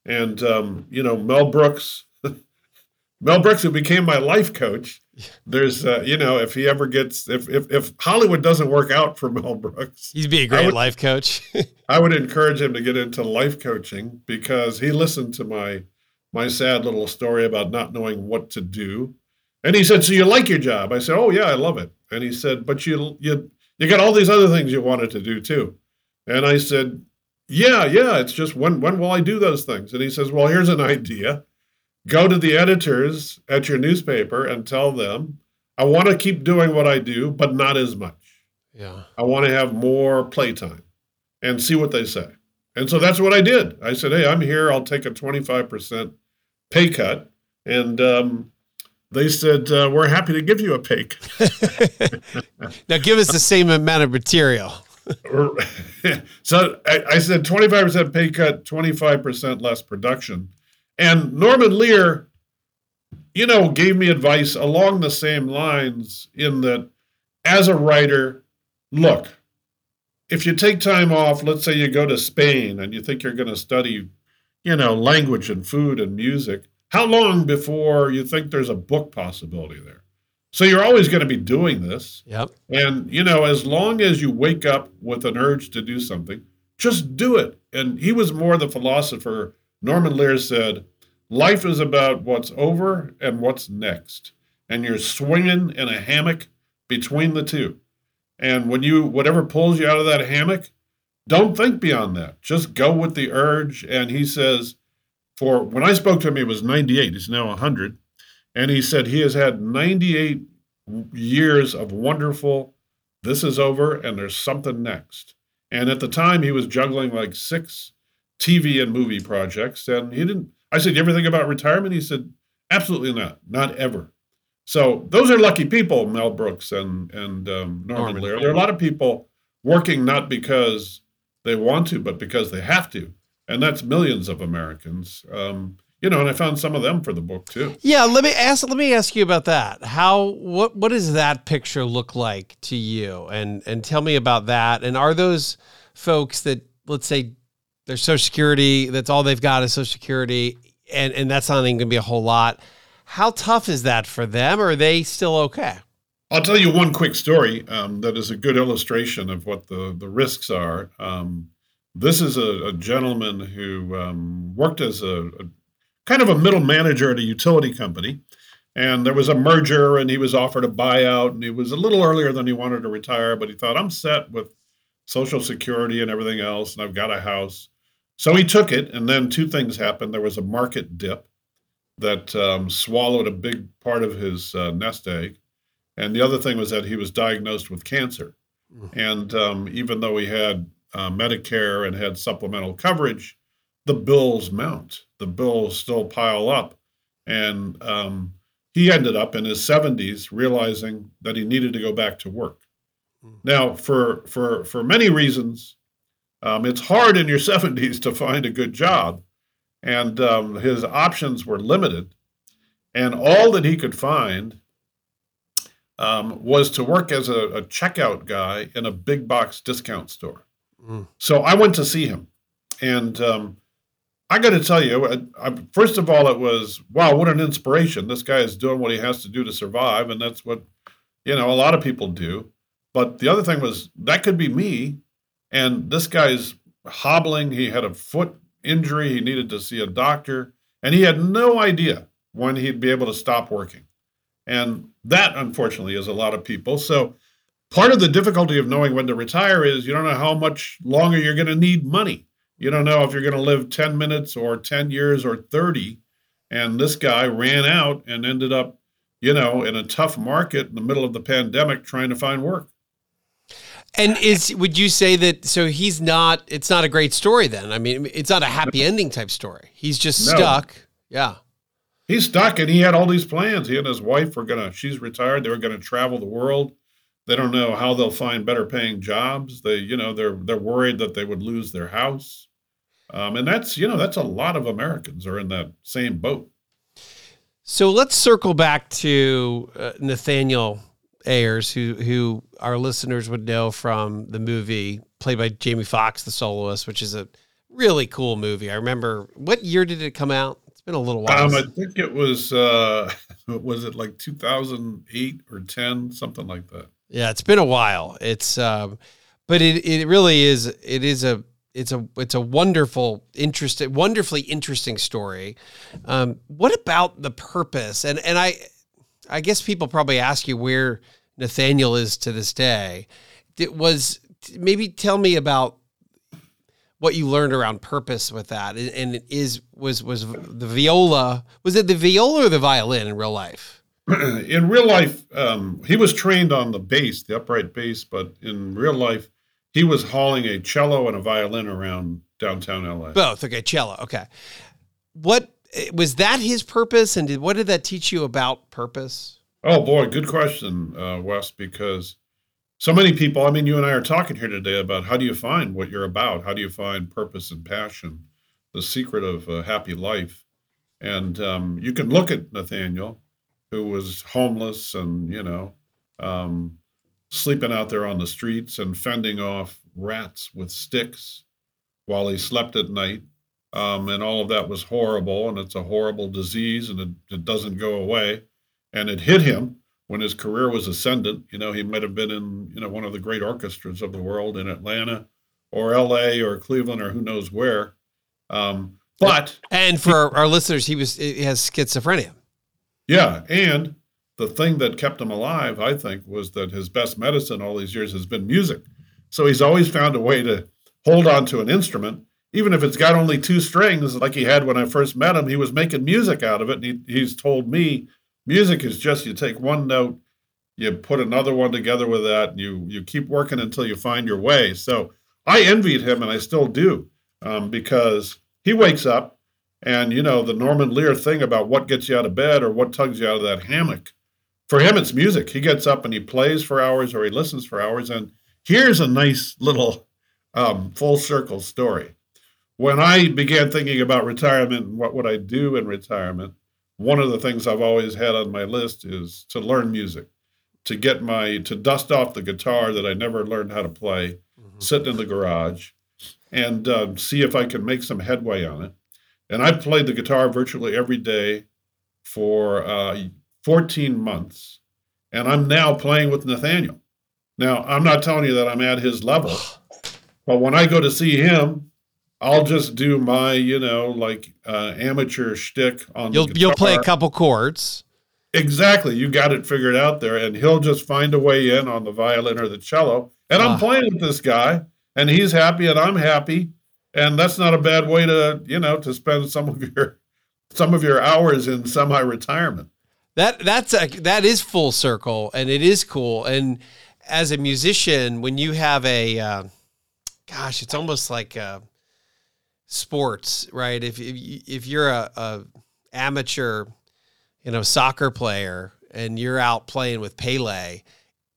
And um, you know, Mel Brooks, Mel Brooks, who became my life coach, there's uh, you know if he ever gets if, if if Hollywood doesn't work out for Mel Brooks, he'd be a great would, life coach. I would encourage him to get into life coaching because he listened to my my sad little story about not knowing what to do, and he said, "So you like your job?" I said, "Oh yeah, I love it." And he said, "But you you you got all these other things you wanted to do too," and I said, "Yeah, yeah. It's just when when will I do those things?" And he says, "Well, here's an idea." go to the editors at your newspaper and tell them, I want to keep doing what I do, but not as much. Yeah. I want to have more playtime and see what they say. And so that's what I did. I said, Hey, I'm here. I'll take a 25% pay cut. And um, they said, uh, We're happy to give you a pay cut. now, give us the same amount of material. so I, I said 25% pay cut, 25% less production. And Norman Lear, you know, gave me advice along the same lines in that as a writer, look, if you take time off, let's say you go to Spain and you think you're going to study, you know, language and food and music, how long before you think there's a book possibility there? So you're always going to be doing this. Yep. And, you know, as long as you wake up with an urge to do something, just do it. And he was more the philosopher Norman Lear said, Life is about what's over and what's next. And you're swinging in a hammock between the two. And when you, whatever pulls you out of that hammock, don't think beyond that. Just go with the urge. And he says, for when I spoke to him, he was 98. He's now 100. And he said he has had 98 years of wonderful, this is over and there's something next. And at the time, he was juggling like six TV and movie projects. And he didn't, I said, you ever think about retirement? He said, absolutely not, not ever. So those are lucky people, Mel Brooks and, and um, Norman, Norman Lear. There are a lot of people working not because they want to, but because they have to. And that's millions of Americans. Um, you know, and I found some of them for the book too. Yeah, let me ask. Let me ask you about that. How what what does that picture look like to you? And and tell me about that. And are those folks that let's say their Social Security. That's all they've got is Social Security, and and that's not even going to be a whole lot. How tough is that for them? Or are they still okay? I'll tell you one quick story um, that is a good illustration of what the the risks are. Um, this is a, a gentleman who um, worked as a, a kind of a middle manager at a utility company and there was a merger and he was offered a buyout and he was a little earlier than he wanted to retire but he thought i'm set with social security and everything else and i've got a house so he took it, and then two things happened. There was a market dip that um, swallowed a big part of his uh, nest egg. And the other thing was that he was diagnosed with cancer. Mm-hmm. And um, even though he had uh, Medicare and had supplemental coverage, the bills mount, the bills still pile up. And um, he ended up in his 70s realizing that he needed to go back to work. Mm-hmm. Now, for, for, for many reasons, um, it's hard in your 70s to find a good job, and um, his options were limited. And all that he could find um, was to work as a, a, checkout guy in a big box discount store. Mm. So I went to see him, and um, I got to tell you, I, I, first of all, it was wow, what an inspiration! This guy is doing what he has to do to survive, and that's what you know a lot of people do. But the other thing was that could be me and this guy's hobbling. He had a foot injury. He needed to see a doctor. And he had no idea when he'd be able to stop working. And that, unfortunately, is a lot of people. So part of the difficulty of knowing when to retire is you don't know how much longer you're going to need money. You don't know if you're going to live 10 minutes or 10 years or 30. And this guy ran out and ended up, you know, in a tough market in the middle of the pandemic trying to find work. And is would you say that so he's not it's not a great story then? I mean, it's not a happy ending type story. He's just no. stuck. Yeah. He's stuck and he had all these plans. He and his wife were gonna she's retired, they were gonna travel the world. They don't know how they'll find better paying jobs. They, you know, they're they're worried that they would lose their house. Um, and that's, you know, that's a lot of Americans are in that same boat. So let's circle back to uh, Nathaniel Ayers, who who our listeners would know from the movie played by Jamie Foxx, The Soloist, which is a really cool movie. I remember what year did it come out? It's been a little while. Um, I think it was uh, was it like 2008 or 10, something like that. Yeah, it's been a while. It's um, but it it really is. It is a it's a it's a wonderful, interesting, wonderfully interesting story. Um, what about the purpose? And and I I guess people probably ask you where Nathaniel is to this day. It was maybe tell me about what you learned around purpose with that and it is was was the viola was it the viola or the violin in real life in real life um, he was trained on the bass the upright bass but in real life he was hauling a cello and a violin around downtown la both. Okay cello. Okay. What was that his purpose? And did what did that teach you about purpose? Oh boy good question uh, wes because so many people, I mean, you and I are talking here today about how do you find what you're about? How do you find purpose and passion, the secret of a happy life? And um, you can look at Nathaniel, who was homeless and, you know, um, sleeping out there on the streets and fending off rats with sticks while he slept at night. Um, and all of that was horrible. And it's a horrible disease and it, it doesn't go away. And it hit him when his career was ascendant. You know, he might have been in you know one of the great orchestras of the world in Atlanta or L.A. or Cleveland or who knows where. Um, but and for he, our listeners, he was he has schizophrenia. Yeah, and the thing that kept him alive, I think, was that his best medicine all these years has been music. So he's always found a way to hold on to an instrument, even if it's got only two strings, like he had when I first met him. He was making music out of it, and he, he's told me music is just you take one note you put another one together with that and you you keep working until you find your way so i envied him and i still do um, because he wakes up and you know the norman lear thing about what gets you out of bed or what tugs you out of that hammock for him it's music he gets up and he plays for hours or he listens for hours and here's a nice little um, full circle story when i began thinking about retirement and what would i do in retirement one of the things I've always had on my list is to learn music, to get my to dust off the guitar that I never learned how to play, mm-hmm. sit in the garage, and um, see if I can make some headway on it. And I played the guitar virtually every day for uh, 14 months, and I'm now playing with Nathaniel. Now I'm not telling you that I'm at his level, but when I go to see him, I'll just do my, you know, like uh, amateur shtick on. You'll you'll play a couple chords. Exactly, you got it figured out there, and he'll just find a way in on the violin or the cello, and I'm ah. playing with this guy, and he's happy, and I'm happy, and that's not a bad way to, you know, to spend some of your some of your hours in semi-retirement. That that's a that is full circle, and it is cool. And as a musician, when you have a, uh, gosh, it's almost like. A, sports, right? If if, if you're a, a amateur, you know, soccer player and you're out playing with Pele,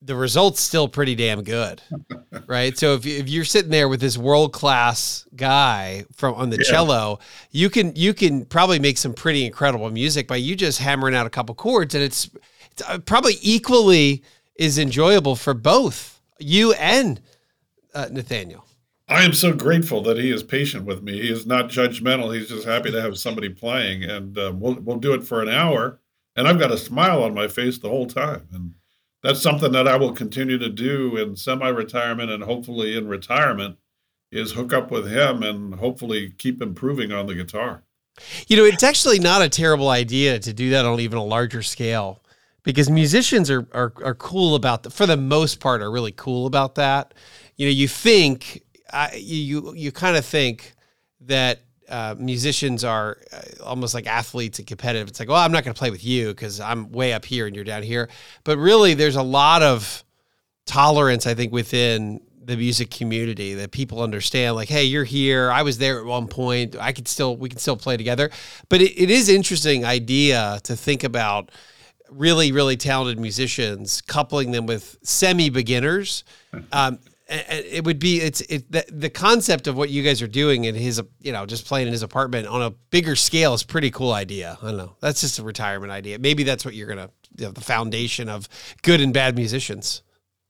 the result's still pretty damn good, right? So if, if you're sitting there with this world class guy from on the yeah. cello, you can you can probably make some pretty incredible music by you just hammering out a couple chords, and it's, it's uh, probably equally is enjoyable for both you and uh, Nathaniel. I am so grateful that he is patient with me. He is not judgmental. He's just happy to have somebody playing, and uh, we'll we'll do it for an hour. And I've got a smile on my face the whole time, and that's something that I will continue to do in semi-retirement and hopefully in retirement. Is hook up with him and hopefully keep improving on the guitar. You know, it's actually not a terrible idea to do that on even a larger scale because musicians are are, are cool about that. For the most part, are really cool about that. You know, you think I, you you kind of think that uh, musicians are uh, almost like athletes and competitive. It's like, well, I'm not going to play with you because I'm way up here and you're down here. But really, there's a lot of tolerance, I think, within the music community that people understand. Like, hey, you're here. I was there at one point. I could still, we can still play together. But it, it is interesting idea to think about really, really talented musicians coupling them with semi beginners. Um, it would be it's it the, the concept of what you guys are doing in his you know just playing in his apartment on a bigger scale is pretty cool idea. I don't know. That's just a retirement idea. Maybe that's what you're gonna you know, the foundation of good and bad musicians.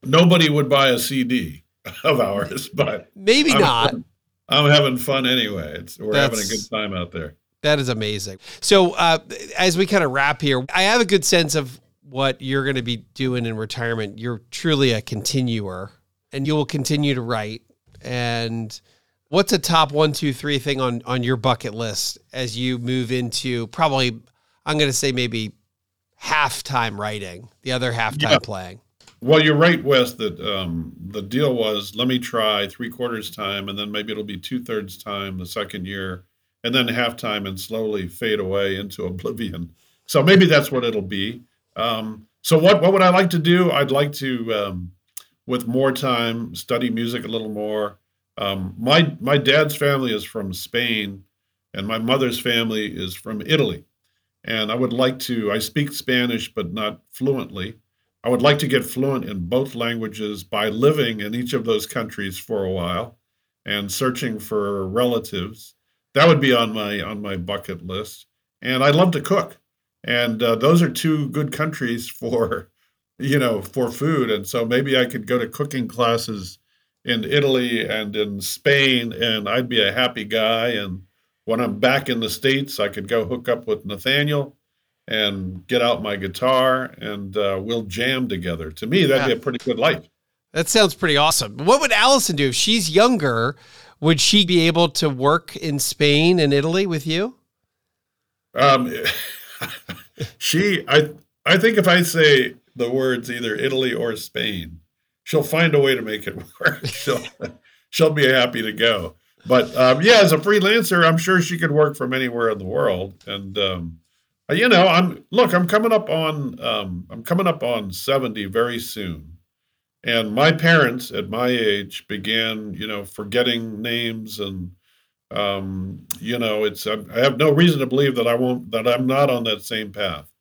Nobody would buy a cd of ours but maybe I'm, not. i'm having fun anyway. It's, we're that's, having a good time out there. That is amazing. So, uh, as we kind of wrap here, I have a good sense of what you're going to be doing in retirement. You're truly a continuer, and you will continue to write. And what's a top one, two, three thing on on your bucket list as you move into probably? I'm going to say maybe half time writing, the other half time yeah. playing. Well, you're right, Wes. That um, the deal was let me try three quarters time, and then maybe it'll be two thirds time the second year, and then halftime and slowly fade away into oblivion. So maybe that's what it'll be. Um, so what what would I like to do? I'd like to, um, with more time, study music a little more. Um, my my dad's family is from Spain, and my mother's family is from Italy, and I would like to. I speak Spanish, but not fluently. I would like to get fluent in both languages by living in each of those countries for a while and searching for relatives that would be on my on my bucket list. And I love to cook, and uh, those are two good countries for, you know, for food. And so maybe I could go to cooking classes in Italy and in Spain, and I'd be a happy guy. And when I'm back in the states, I could go hook up with Nathaniel and get out my guitar and uh, we'll jam together. To me, that'd yeah. be a pretty good life. That sounds pretty awesome. What would Allison do if she's younger? Would she be able to work in Spain and Italy with you? Um, she, I, I think if I say the words either Italy or Spain, she'll find a way to make it work. she'll, she'll be happy to go. But um, yeah, as a freelancer, I'm sure she could work from anywhere in the world. And um, you know, I'm look, I'm coming up on, um, I'm coming up on 70 very soon. And my parents at my age began, you know, forgetting names and, um, you know, it's, I have no reason to believe that I won't, that I'm not on that same path.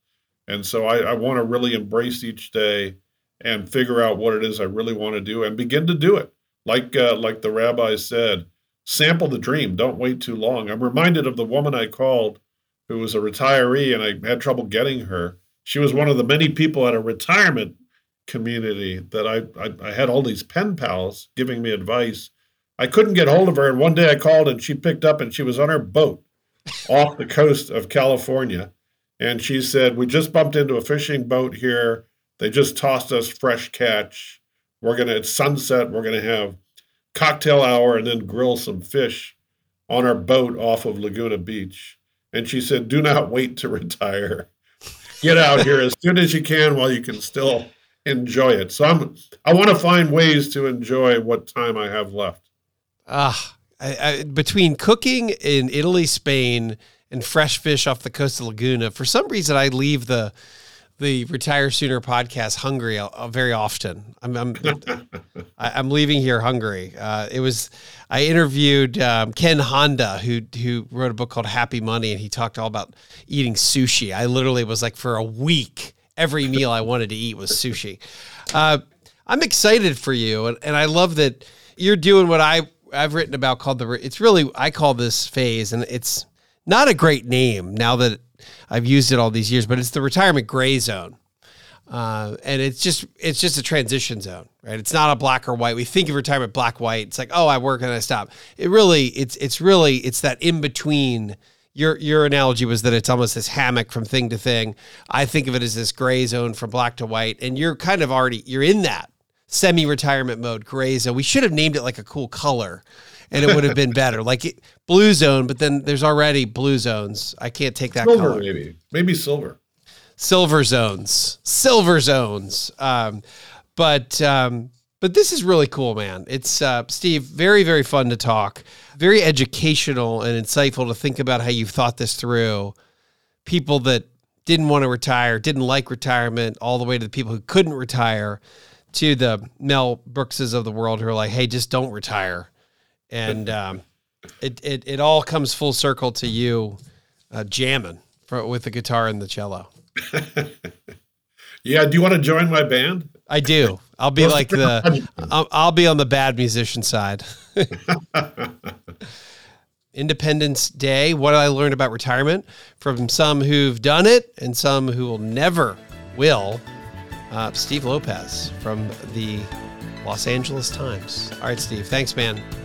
And so I, I want to really embrace each day and figure out what it is I really want to do and begin to do it. Like, uh, like the rabbi said, sample the dream. Don't wait too long. I'm reminded of the woman I called who was a retiree and I had trouble getting her. She was one of the many people at a retirement community that I, I, I had all these pen pals giving me advice. I couldn't get hold of her, and one day I called and she picked up and she was on her boat off the coast of California. And she said, We just bumped into a fishing boat here. They just tossed us fresh catch. We're gonna at sunset, we're gonna have cocktail hour and then grill some fish on our boat off of Laguna Beach. And she said, Do not wait to retire. Get out here as soon as you can while you can still enjoy it. So I'm I want to find ways to enjoy what time I have left. Ah, uh, between cooking in Italy, Spain, and fresh fish off the coast of Laguna, for some reason I leave the the Retire Sooner podcast hungry uh, very often. I'm I'm, I'm leaving here hungry. Uh, it was I interviewed um, Ken Honda who who wrote a book called Happy Money and he talked all about eating sushi. I literally was like for a week every meal I wanted to eat was sushi. Uh, I'm excited for you, and, and I love that you're doing what I I've written about called the. It's really I call this phase, and it's not a great name now that I've used it all these years, but it's the retirement gray zone. Uh, and it's just it's just a transition zone, right? It's not a black or white. We think of retirement black white. It's like oh, I work and I stop. It really it's it's really it's that in between your your analogy was that it's almost this hammock from thing to thing. I think of it as this gray zone from black to white, and you're kind of already you're in that semi-retirement mode, gray zone. We should have named it like a cool color, and it would have been better, like it, blue zone. But then there's already blue zones. I can't take that silver, color. Maybe maybe silver. Silver zones, silver zones. Um, but um, but this is really cool, man. It's uh, Steve, very, very fun to talk, very educational and insightful to think about how you've thought this through. People that didn't want to retire, didn't like retirement, all the way to the people who couldn't retire, to the Mel Brookses of the world who are like, hey, just don't retire. And um, it, it, it all comes full circle to you uh, jamming for, with the guitar and the cello. yeah. Do you want to join my band? I do. I'll be like the I'll, I'll be on the bad musician side. Independence Day. What I learned about retirement from some who've done it and some who will never will. Uh, Steve Lopez from the Los Angeles Times. All right, Steve. Thanks, man.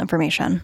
information.